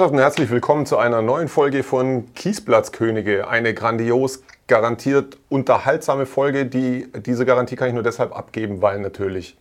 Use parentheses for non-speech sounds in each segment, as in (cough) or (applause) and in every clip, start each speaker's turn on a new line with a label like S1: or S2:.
S1: Herrschaften, herzlich willkommen zu einer neuen Folge von Kiesplatzkönige. Eine grandios, garantiert unterhaltsame Folge. Die, diese Garantie kann ich nur deshalb abgeben, weil natürlich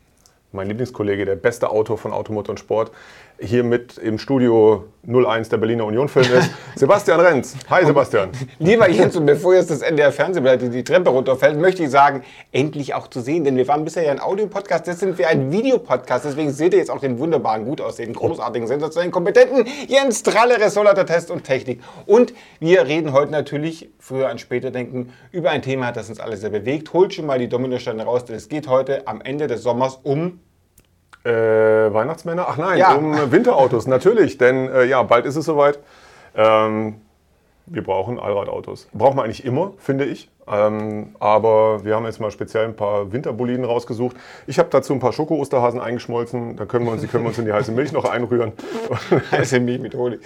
S1: mein Lieblingskollege, der beste Autor von Automotor und Sport, hier mit im Studio 01 der Berliner Union Film ist, (laughs) Sebastian Renz. Hi Sebastian.
S2: Lieber Jens, und bevor jetzt das Ende der Fernsehblätter die Treppe runterfällt, möchte ich sagen, endlich auch zu sehen, denn wir waren bisher ja ein Audiopodcast, jetzt sind wir ein Videopodcast, deswegen seht ihr jetzt auch den wunderbaren, gut aussehenden, großartigen, sensationellen, kompetenten Jens Tralle, Ressortleiter Test und Technik. Und wir reden heute natürlich, früher an später denken, über ein Thema, das uns alle sehr bewegt. Holt schon mal die Dominosteine raus, denn es geht heute am Ende des Sommers um
S1: Äh, Weihnachtsmänner? Ach nein,
S2: Ja.
S1: um Winterautos, natürlich, denn äh, ja, bald ist es soweit. Ähm, wir brauchen Allradautos. Braucht man eigentlich immer, finde ich. Ähm, aber wir haben jetzt mal speziell ein paar Winterboliden rausgesucht. Ich habe dazu ein paar Schoko-Osterhasen eingeschmolzen. Da können wir uns, die können wir uns in die heiße Milch noch einrühren. (laughs)
S2: heiße Milch mit Honig.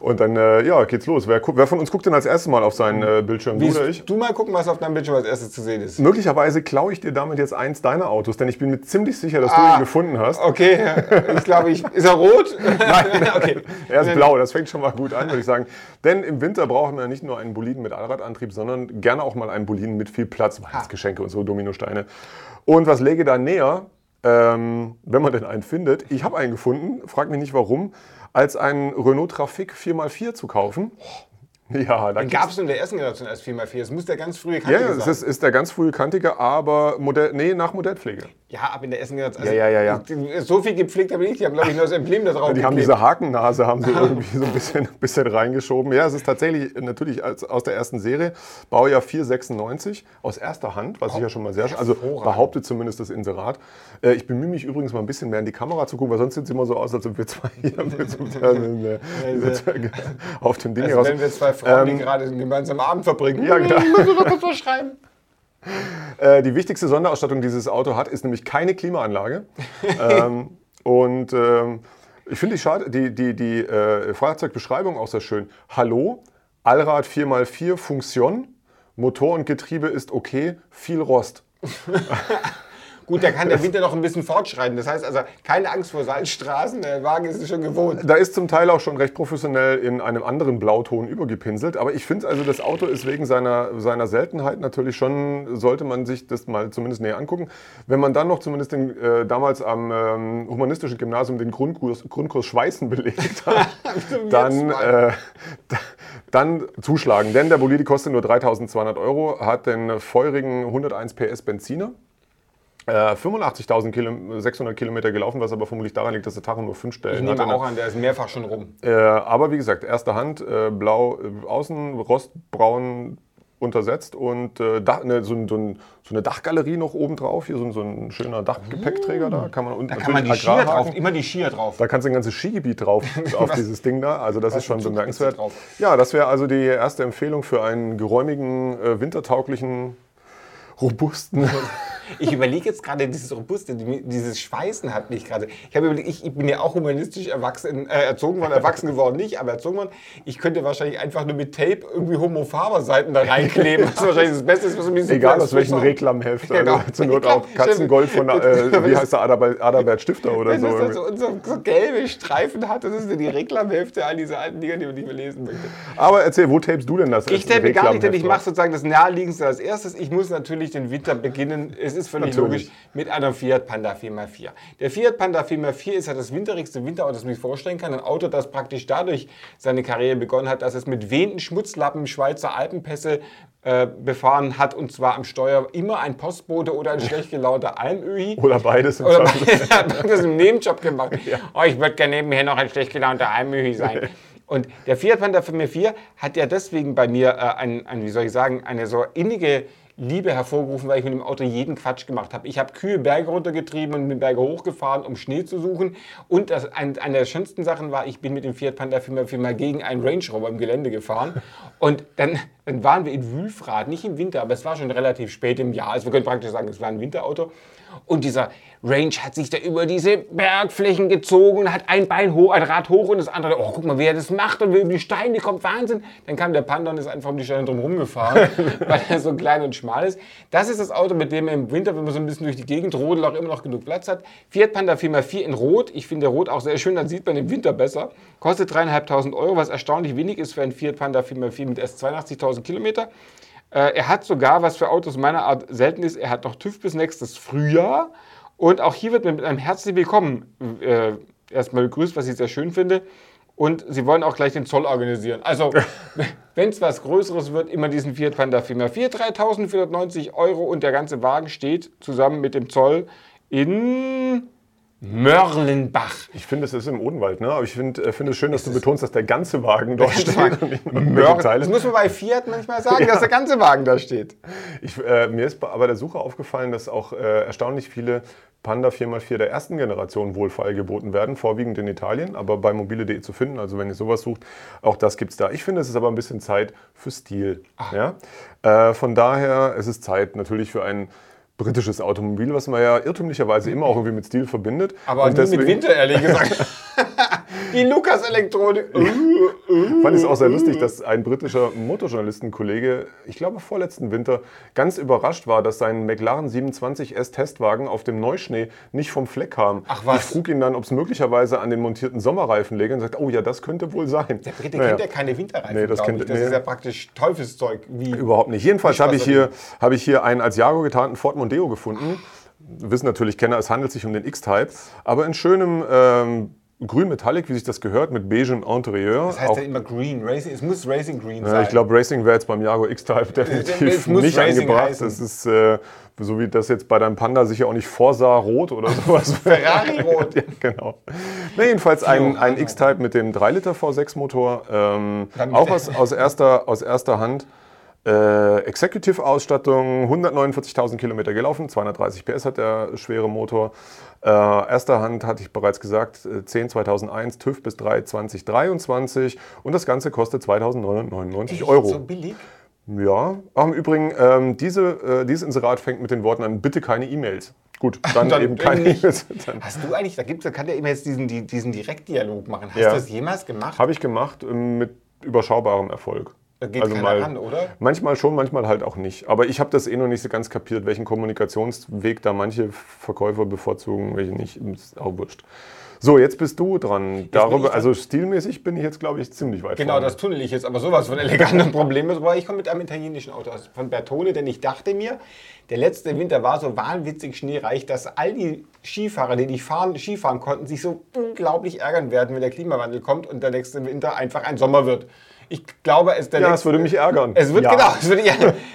S1: Und dann äh, ja, geht's los. Wer, wer von uns guckt denn als erstes mal auf seinen äh, Bildschirm? Du oder ich?
S2: Du mal gucken, was auf deinem Bildschirm als erstes zu sehen ist?
S1: Möglicherweise klaue ich dir damit jetzt eins deiner Autos, denn ich bin mir ziemlich sicher, dass du
S2: Ah.
S1: ihn gefunden hast.
S2: Okay, (laughs) ich glaube, ich. Ist er rot? (laughs) Nein, okay.
S1: Er ist blau, das fängt schon mal gut an, würde ich sagen. Denn im Winter brauchen wir nicht nur einen Boliden mit Allradantrieb, sondern gerne auch mal einen Boliden mit viel Platz, Weihnachtsgeschenke und so, Dominosteine. Und was läge da näher, ähm, wenn man denn einen findet? Ich habe einen gefunden, frag mich nicht warum, als einen Renault Trafic 4x4 zu kaufen. (laughs) Ja, da
S2: Den gab es in der ersten Generation als 4x4. Es muss der ganz frühe Kantige
S1: ja, es
S2: sein.
S1: ist, ist der ganz frühe kantige, aber Modell, nee, nach Modellpflege.
S2: Ja, ab in der ersten Generation.
S1: Ja, ja, ja,
S2: So viel gepflegt habe ich nicht. Die haben, glaube ich, nur das Emblem da drauf
S1: Die haben
S2: geklebt.
S1: diese Hakennase haben sie (laughs) irgendwie so ein bisschen, bisschen reingeschoben. Ja, es ist tatsächlich natürlich aus der ersten Serie, Baujahr 496, aus erster Hand, was ich ja schon mal sehr, also behauptet zumindest das Inserat. Äh, ich bemühe mich übrigens mal ein bisschen mehr in die Kamera zu gucken, weil sonst sieht es immer so aus, als ob wir zwei hier auf dem Ding
S2: Also
S1: raus.
S2: wenn wir zwei Frauen,
S1: Ähm,
S2: die gerade einen gemeinsamen Abend verbringen.
S1: Ja, genau. (laughs)
S2: Müssen wir doch kurz was schreiben.
S1: Äh, die wichtigste Sonderausstattung, die dieses Auto hat, ist nämlich keine Klimaanlage. ähm, (laughs) und ähm, ich finde die, die, die, die äh, Fahrzeugbeschreibung auch sehr schön. Hallo, Allrad 4x4 Funktion, Motor und Getriebe ist okay, viel Rost. (laughs)
S2: Gut, da kann der Winter noch ein bisschen fortschreiten. Das heißt also, keine Angst vor Salzstraßen. Der Wagen ist es schon gewohnt.
S1: Da ist zum Teil auch schon recht professionell in einem anderen Blauton übergepinselt. Aber ich finde also, das Auto ist wegen seiner, seiner Seltenheit natürlich schon, sollte man sich das mal zumindest näher angucken. Wenn man dann noch zumindest den, äh, damals am ähm, humanistischen Gymnasium den Grundkurs, Grundkurs Schweißen belegt hat, (laughs) dann, äh, da- dann zuschlagen. Denn der Bolide kostet nur 3200 Euro, hat den feurigen 101 PS Benziner. Äh, 85.600 Kilo, Kilometer gelaufen, was aber vermutlich daran liegt, dass der Tacho nur fünf Stellen
S2: Ich nehme
S1: hatte.
S2: auch an, der ist mehrfach schon rum.
S1: Äh, aber wie gesagt, erste Hand, äh, blau äh, außen, rostbraun untersetzt und äh, Dach, ne, so, so, so eine Dachgalerie noch oben drauf. Hier so, ein- so ein schöner Dachgepäckträger da. Kann man, und
S2: Da kann man die Skier drauf, immer die Skier drauf.
S1: Da kannst du ein ganzes Skigebiet drauf (laughs) auf dieses Ding da. Also das ist schon bemerkenswert. Ja, das wäre also die erste Empfehlung für einen geräumigen, äh, wintertauglichen, robusten. (laughs)
S2: Ich überlege jetzt gerade dieses Robuste, die- dieses Schweißen hat mich gerade. Ich habe überlegt, ich, ich bin ja auch humanistisch erwachsen, äh, erzogen worden, erwachsen geworden nicht, aber erzogen worden. Ich könnte wahrscheinlich einfach nur mit Tape irgendwie Homo-Faber-Seiten da reinkleben, was wahrscheinlich das Beste ist, was ein bisschen
S1: Egal aus welchem Reklamheft. Also
S2: Genau.
S1: zur Not auch Katzengold von, äh, wie heißt der, Adalbert, Adalbert Stifter oder
S2: Wenn
S1: so.
S2: das dann so, so, so gelbe Streifen hat, das ist ja die Reklamhefte all diese alten Dinger, die man nicht mehr lesen möchte.
S1: Aber erzähl, wo tapest du denn das?
S2: Ich tape gar nicht, denn ich mache sozusagen das Naheliegendste als erstes. Ich muss natürlich den Winter beginnen. Es ist völlig
S1: Natürlich.
S2: logisch mit einem Fiat Panda 4x4. Der Fiat Panda 4x4 ist ja das winterigste Winterauto, das man sich vorstellen kann. Ein Auto, das praktisch dadurch seine Karriere begonnen hat, dass es mit wehenden Schmutzlappen Schweizer Alpenpässe äh, befahren hat und zwar am Steuer immer ein Postbote oder ein schlecht gelaunter Almöhi.
S1: Oder beides. im
S2: Oder hat das im Nebenjob gemacht. (laughs) Oh, ich würde gerne nebenher noch ein schlecht gelaunter Almöhi sein. Und der Fiat Panda 4x4 hat ja deswegen bei mir äh, ein, ein, wie soll ich sagen, eine so innige Liebe hervorgerufen, weil ich mit dem Auto jeden Quatsch gemacht habe. Ich habe Kühe Berge runtergetrieben und bin Berge hochgefahren, um Schnee zu suchen. Und das, ein, eine der schönsten Sachen war, ich bin mit dem Fiat Panda 4x4 mal gegen einen Range Rover im Gelände gefahren. (laughs) Und dann, dann waren wir in Wülfrath, nicht im Winter, aber es war schon relativ spät im Jahr. Also wir können praktisch sagen, es war ein Winterauto. Und dieser Range hat sich da über diese Bergflächen gezogen, hat ein Bein hoch, ein Rad hoch und das andere, oh, guck mal, wie er das macht und wie über die Steine kommt, Wahnsinn. Dann kam der Panda und ist einfach um die Steine drum rumgefahren, (laughs) weil er so klein und schmal ist. Das ist das Auto, mit dem im Winter, wenn man so ein bisschen durch die Gegend rodelt, auch immer noch genug Platz hat. Fiat Panda 4x4 in Rot. Ich finde Rot auch sehr schön, dann sieht man im Winter besser. Kostet 3.500 Euro, was erstaunlich wenig ist für einen Fiat Panda 4x4 mit erst 82.000 Kilometer. Äh, er hat sogar, was für Autos meiner Art selten ist, er hat noch TÜV bis nächstes Frühjahr. Und auch hier wird man mit einem herzlichen Willkommen äh, erstmal begrüßt, was ich sehr schön finde. Und sie wollen auch gleich den Zoll organisieren. Also, (laughs) wenn es was Größeres wird, immer diesen Fiat Panda 4x4, 3.490 Euro und der ganze Wagen steht zusammen mit dem Zoll in Mörlenbach.
S1: Ich finde, es ist im Odenwald, ne? aber ich finde äh, find es schön, dass du betonst, dass der ganze Wagen dort steht.
S2: Und nicht nur Teile. Das muss man bei Fiat manchmal sagen, ja. dass der ganze Wagen da steht.
S1: Ich, äh, mir ist aber der Suche aufgefallen, dass auch äh, erstaunlich viele Panda 4x4 der ersten Generation wohl geboten werden, vorwiegend in Italien, aber bei mobile.de zu finden. Also wenn ihr sowas sucht, auch das gibt es da. Ich finde, es ist aber ein bisschen Zeit für Stil. Ja? Äh, von daher, es ist Zeit natürlich für einen britisches Automobil, was man ja irrtümlicherweise immer auch irgendwie mit Stil verbindet.
S2: Aber und nie mit Winter, ehrlich gesagt. (laughs) Die Lukas-Elektronik.
S1: Fand ich es auch sehr lustig, dass ein britischer Motorjournalistenkollege, ich glaube vorletzten Winter, ganz überrascht war, dass sein McLaren 27S Testwagen auf dem Neuschnee nicht vom Fleck kam.
S2: Ach was.
S1: Ich frug ihn dann, ob es möglicherweise an den montierten Sommerreifen läge und sagt, oh ja, das könnte wohl sein.
S2: Der Brite naja. kennt ja keine Winterreifen,
S1: nee, das, kennt,
S2: das nee. ist ja praktisch Teufelszeug.
S1: Wie Überhaupt nicht. Jedenfalls habe ich, hier, hab ich hier einen als Jago getarnten Ford Mondeo gefunden. Wir wissen natürlich, Kenner, es handelt sich um den X-Type, aber in schönem ähm, grün Metallic, wie sich das gehört, mit beigem Interieur.
S2: Das heißt ja immer green. Racing, es muss Racing Green
S1: sein. Ja, ich glaube, Racing wäre jetzt beim Jago X-Type (laughs) definitiv nicht Racing angebracht. Heißen. Das ist äh, so wie das jetzt bei deinem Panda sicher auch nicht Forsa Rot oder sowas.
S2: Ferrari Rot. (laughs)
S1: ja, genau. Na, jedenfalls ein, ein X-Type mit dem 3 Liter V6 Motor, ähm, auch aus, aus, erster, aus erster Hand. Äh, Executive-Ausstattung, 149.000 Kilometer gelaufen, 230 PS hat der schwere Motor. Äh, erster Hand hatte ich bereits gesagt, 10 äh, 2001, TÜV bis 3 2023 und das Ganze kostet 2.999 Euro.
S2: So billig?
S1: Ja, auch im Übrigen, ähm, diese, äh, dieses Inserat fängt mit den Worten an, bitte keine E-Mails. Gut, (laughs) dann, dann eben keine E-Mails. (laughs)
S2: Hast du eigentlich, da, gibt's, da kann der immer jetzt diesen, diesen Direktdialog machen. Hast ja. du das jemals gemacht?
S1: Habe ich gemacht, ähm, mit überschaubarem Erfolg.
S2: Geht also mal, ran, oder?
S1: Manchmal schon, manchmal halt auch nicht. Aber ich habe das eh noch nicht so ganz kapiert, welchen Kommunikationsweg da manche Verkäufer bevorzugen, welche nicht. Ist auch wurscht. So, jetzt bist du dran. Darüber, also stilmäßig bin ich jetzt, glaube ich, ziemlich weit
S2: Genau, vorne. das tunnel ich jetzt aber sowas von elegant und (laughs) problemlos. Aber ich komme mit einem italienischen Auto aus, von Bertone, denn ich dachte mir, der letzte Winter war so wahnwitzig schneereich, dass all die Skifahrer, die nicht fahren, Skifahren konnten, sich so unglaublich ärgern werden, wenn der Klimawandel kommt und der nächste Winter einfach ein Sommer wird. Ich glaube, es
S1: der Ja, es würde mich ärgern.
S2: Es wird
S1: ja.
S2: genau, es wird,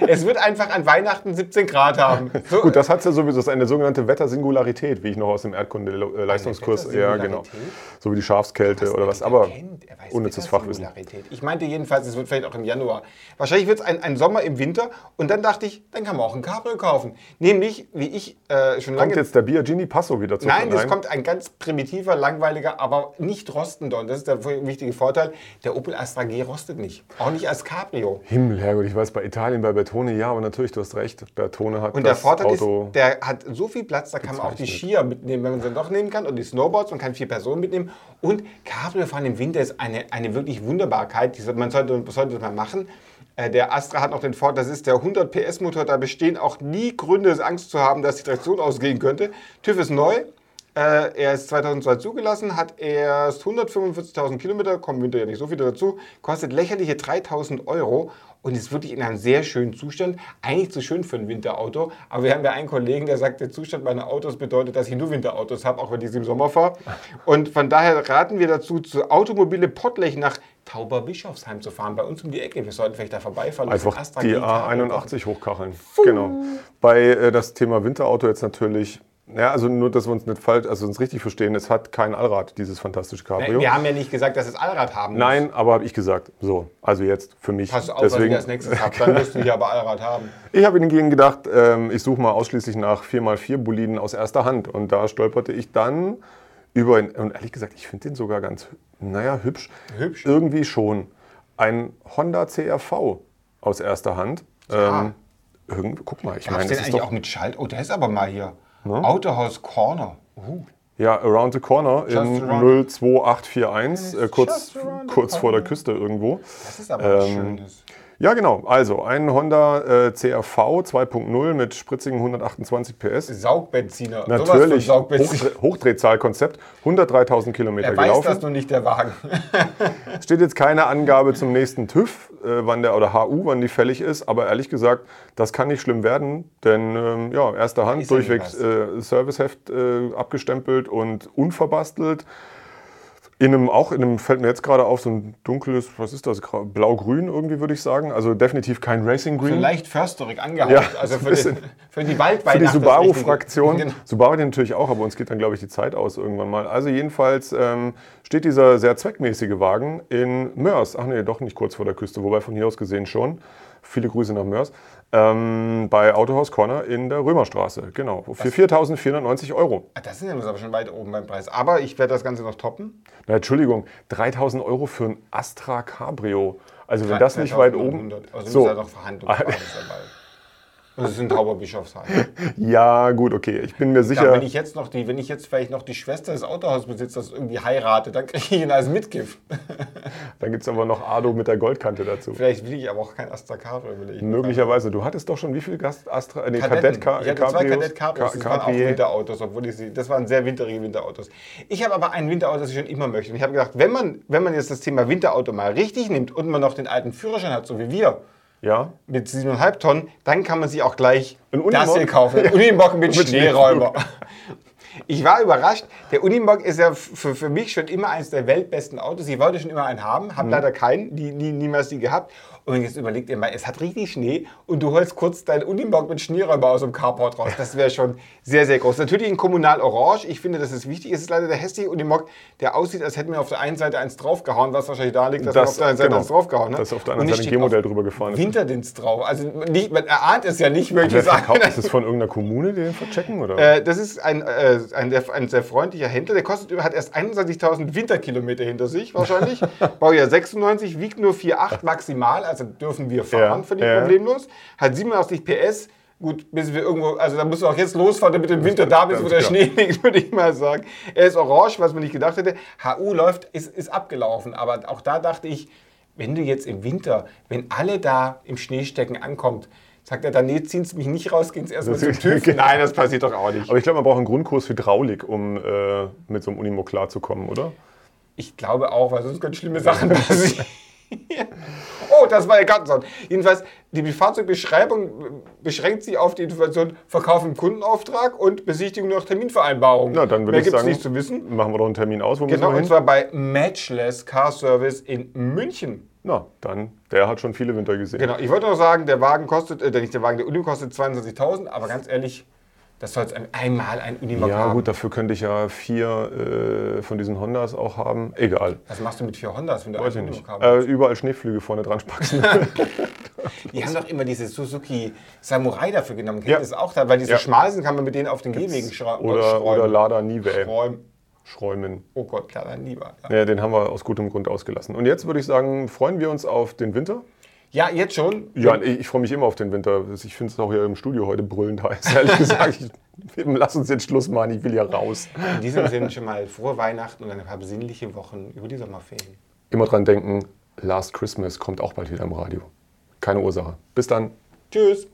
S2: es wird, einfach an Weihnachten 17 Grad haben.
S1: So. (laughs) Gut, das hat es ja sowieso, das ist eine sogenannte Wettersingularität, wie ich noch aus dem Erdkunde-Leistungskurs, ja genau, so wie die Schafskälte oder was, aber unnützes Fachwissen.
S2: Ich meinte jedenfalls, es wird vielleicht auch im Januar. Wahrscheinlich wird es ein, ein, Sommer im Winter und dann dachte ich, dann kann man auch ein Cabrio kaufen. Nämlich, wie ich äh, schon lange...
S1: Kommt jetzt der Biagini Passo wieder
S2: zu Nein, es kommt ein ganz primitiver, langweiliger, aber nicht rostender und das ist der wichtige Vorteil, der Opel Astra G rostet kostet nicht. Auch nicht als Cabrio.
S1: Himmel, Herrgott, ich weiß, bei Italien, bei Bertone ja, aber natürlich, du hast recht. Bertone hat
S2: Und der Vorteil Auto ist, der hat so viel Platz, da kann man auch die Skier mitnehmen, wenn man sie doch nehmen kann, und die Snowboards, man kann vier Personen mitnehmen. Und Cabrio fahren im Winter ist eine, eine wirklich Wunderbarkeit, man sollte, sollte das mal machen. Äh, der Astra hat noch den Vorteil, das ist der 100 PS Motor, da bestehen auch nie Gründe, Angst zu haben, dass die Traktion ausgehen könnte. TÜV ist neu, er ist 2002 zugelassen, hat erst 145.000 Kilometer, kommen Winter ja nicht so viele dazu, kostet lächerliche 3.000 Euro und ist wirklich in einem sehr schönen Zustand. Eigentlich zu schön für ein Winterauto, aber wir haben ja einen Kollegen, der sagt, der Zustand meiner Autos bedeutet, dass ich nur Winterautos habe, auch wenn ich sie im Sommer fahre. Und von daher raten wir dazu, zu Automobile Pottlech nach Tauberbischofsheim zu fahren, bei uns um die Ecke. Wir sollten vielleicht da vorbeifahren.
S1: Einfach die A81 hochkacheln. Genau. Bei äh, das Thema Winterauto jetzt natürlich ja, also nur, dass wir uns nicht falsch, also uns richtig verstehen, es hat kein Allrad, dieses fantastische Cabrio.
S2: Nee, wir haben ja nicht gesagt, dass es Allrad haben muss.
S1: Nein, aber habe ich gesagt. So, also jetzt für mich.
S2: Pass auf, Deswegen, wenn ihr als nächstes habt, dann müsst ihr aber Allrad haben. (laughs)
S1: Ich habe hingegen gedacht, ähm, ich suche mal ausschließlich nach 4x4 Boliden aus erster Hand. Und da stolperte ich dann über, und ehrlich gesagt, ich finde den sogar ganz, naja, hübsch.
S2: Hübsch?
S1: Irgendwie schon. Ein Honda CRV aus erster Hand.
S2: Ja.
S1: Ähm, guck mal, ich
S2: meine, das ist doch auch mit Schalt. Oh, der ist aber mal hier. Ne? Autohaus Corner.
S1: Uh. Ja, Around the Corner Just in 02841, äh, kurz, kurz vor der Küste irgendwo.
S2: Das ist aber ähm, schönes.
S1: Ja, genau. Also ein Honda äh, CRV 2.0 mit spritzigen 128 PS.
S2: Saugbenziner.
S1: Natürlich.
S2: Saugbenziner.
S1: Hochdre Hochdrehzahlkonzept. 103.000 Kilometer
S2: Er weiß
S1: gelaufen.
S2: das nur nicht, der Wagen.
S1: Es (laughs) steht jetzt keine Angabe zum nächsten TÜV, äh, wann der oder HU, wann die fällig ist, aber ehrlich gesagt, das kann nicht schlimm werden, denn ähm, ja, erster Hand durchweg äh, Serviceheft äh, abgestempelt und unverbastelt. In einem, auch in einem, fällt mir jetzt gerade auf, so ein dunkles, was ist das, blau-grün irgendwie, würde ich sagen. Also definitiv kein Racing Green.
S2: Leicht försterig angehaucht.
S1: Ja,
S2: also
S1: so
S2: für, den, (laughs) für die Waldweihnacht.
S1: Für die Subaru-Fraktion.
S2: Genau.
S1: Subaru natürlich auch, aber uns geht dann, glaube ich, die Zeit aus irgendwann mal. Also jedenfalls ähm, steht dieser sehr zweckmäßige Wagen in Mörs. Ach nee, doch nicht kurz vor der Küste, wobei von hier aus gesehen schon. Viele Grüße nach Mörs. Ähm, bei Autohaus Corner in der Römerstraße, genau. Für 4.490 Euro.
S2: Ah, Das sind ja aber schon weit oben beim Preis. Aber ich werde das Ganze noch toppen.
S1: Na, Entschuldigung, 3.000 Euro für ein Astra Cabrio. Also wenn das nicht weit oben...
S2: 2900. Also
S1: So.
S2: so. (laughs) ist ja noch Verhandlungsbasis dabei. Das ist ein Tauberbischofsheim. (laughs)
S1: Ja, gut, okay. Ich bin mir
S2: Ja,
S1: sicher...
S2: wenn ich jetzt noch die, wenn ich jetzt vielleicht noch die Schwester des Autohausbesitzers irgendwie heirate, dann kriege ich ihn als Mitgift. (laughs)
S1: Dann gibt es aber noch Ado mit der Goldkante dazu.
S2: Vielleicht will ich aber auch kein Astra Cabrio, will ich.
S1: Möglicherweise. Du hattest doch schon wie viel Gast Astra, nee. Kadett Ka
S2: ich hatte zwei
S1: Cabrios?
S2: Kadett Cabrios, das waren auch. Winterautos, obwohl ich sie, das waren sehr winterige Winterautos. Ich habe aber ein Winterauto, das ich schon immer möchte. Und ich habe gedacht, wenn man, wenn man jetzt das Thema Winterauto mal richtig nimmt und man noch den alten Führerschein hat, so wie wir,
S1: Ja.
S2: mit 7,5 Tonnen, dann kann man sich auch gleich das
S1: Unimog?
S2: hier kaufen. Mit, (laughs)
S1: Mit
S2: Schneeräuber. (laughs) Ich war überrascht. Der Unimog ist ja für, für mich schon immer eines der weltbesten Autos. Ich wollte schon immer einen haben,
S1: Mhm.
S2: habe leider keinen, nie, nie, niemals die gehabt. Und jetzt überlegt ihr mal, es hat richtig Schnee und du holst kurz deinen Unimog mit Schneeräuber aus dem Carport raus. Das wäre schon sehr, sehr groß. Natürlich in kommunal orange. Ich finde, das ist wichtig. Es ist leider der hässliche Unimog, der aussieht, als hätten wir auf der einen Seite eins draufgehauen, was wahrscheinlich da liegt, dass man
S1: Das-
S2: auf der anderen Seite
S1: genau.
S2: eins draufgehauen hat.
S1: Dass auf der anderen Seite ein G-Modell drüber gefahren ist.
S2: Winterdienst drauf. Also nicht, man erahnt es ja nicht, möchte ich sagen.
S1: ist das von irgendeiner Kommune, die den verchecken? Oder?
S2: Äh, das ist ein, äh, ein, sehr, ein sehr freundlicher Händler. Der kostet, hat erst 21.000 Winterkilometer hinter sich wahrscheinlich. (laughs) Baujahr 96, wiegt nur 4,8 maximal, also dürfen wir fahren,
S1: Ja,
S2: völlig
S1: ja.
S2: problemlos. Hat 87 PS. Gut, bis wir irgendwo, also da musst du auch jetzt losfahren, damit im Winter da bist, wo der. Schnee liegt, (laughs) würde ich mal sagen. Er ist orange, was man nicht gedacht hätte. HU läuft, ist, ist abgelaufen, aber auch da dachte ich, wenn du jetzt im Winter, wenn alle da im Schnee stecken, ankommt, sagt er dann, nee, ziehen Sie mich nicht raus, gehen Sie erstmal zum TÜV. (laughs) Nein, das passiert doch auch nicht.
S1: Aber ich glaube, man braucht einen Grundkurs Hydraulik, um äh, mit so einem Unimo klarzukommen, oder?
S2: Ich glaube auch, weil sonst können schlimme Sachen (laughs) passieren. oh, das war ja ganz so. Jedenfalls, die Fahrzeugbeschreibung beschränkt sich auf die Information Verkauf im Kundenauftrag und Besichtigung nach Terminvereinbarung.
S1: Na, dann würde ich sagen,
S2: nicht zu wissen.
S1: machen wir doch einen Termin aus. Wo
S2: Genau, und
S1: müssen wir
S2: zwar bei Matchless Car Service in München.
S1: Na, dann, der hat schon viele Winter gesehen.
S2: Genau, ich wollte noch sagen, der Wagen kostet, äh, nicht der Wagen, der Uni kostet 22.000, aber ganz ehrlich, das soll es einmal ein Unimog
S1: Ja,
S2: haben.
S1: gut, dafür könnte ich ja vier äh, von diesen Hondas auch haben. Egal.
S2: Was machst du mit vier Hondas, wenn du
S1: Weiß ich nicht. Äh, überall Schneeflüge vorne dran spaxen. (laughs)
S2: Die haben doch immer diese Suzuki Samurai dafür genommen. Kennt
S1: Ja.
S2: das auch da? Weil die so
S1: Ja.
S2: schmal sind, kann man mit denen auf den Gehwegen schra-
S1: oder, oder Lada Nive.
S2: Schräumen.
S1: Schräumen.
S2: Oh Gott, klar, dann lieber. Ja.
S1: Ja, den haben wir aus gutem Grund ausgelassen. Und jetzt würde ich sagen, freuen wir uns auf den Winter.
S2: ja, jetzt schon.
S1: Ja, ich, ich freue mich immer auf den Winter. Ich finde es auch hier im Studio heute brüllend heiß. Ehrlich (laughs) gesagt, ich, lass uns jetzt Schluss machen, ich will ja raus.
S2: In diesem Sinne schon mal frohe Weihnachten und ein paar besinnliche Wochen über die Sommerferien.
S1: Immer dran denken, Last Christmas kommt auch bald wieder im Radio. Keine Ursache. Bis dann.
S2: Tschüss.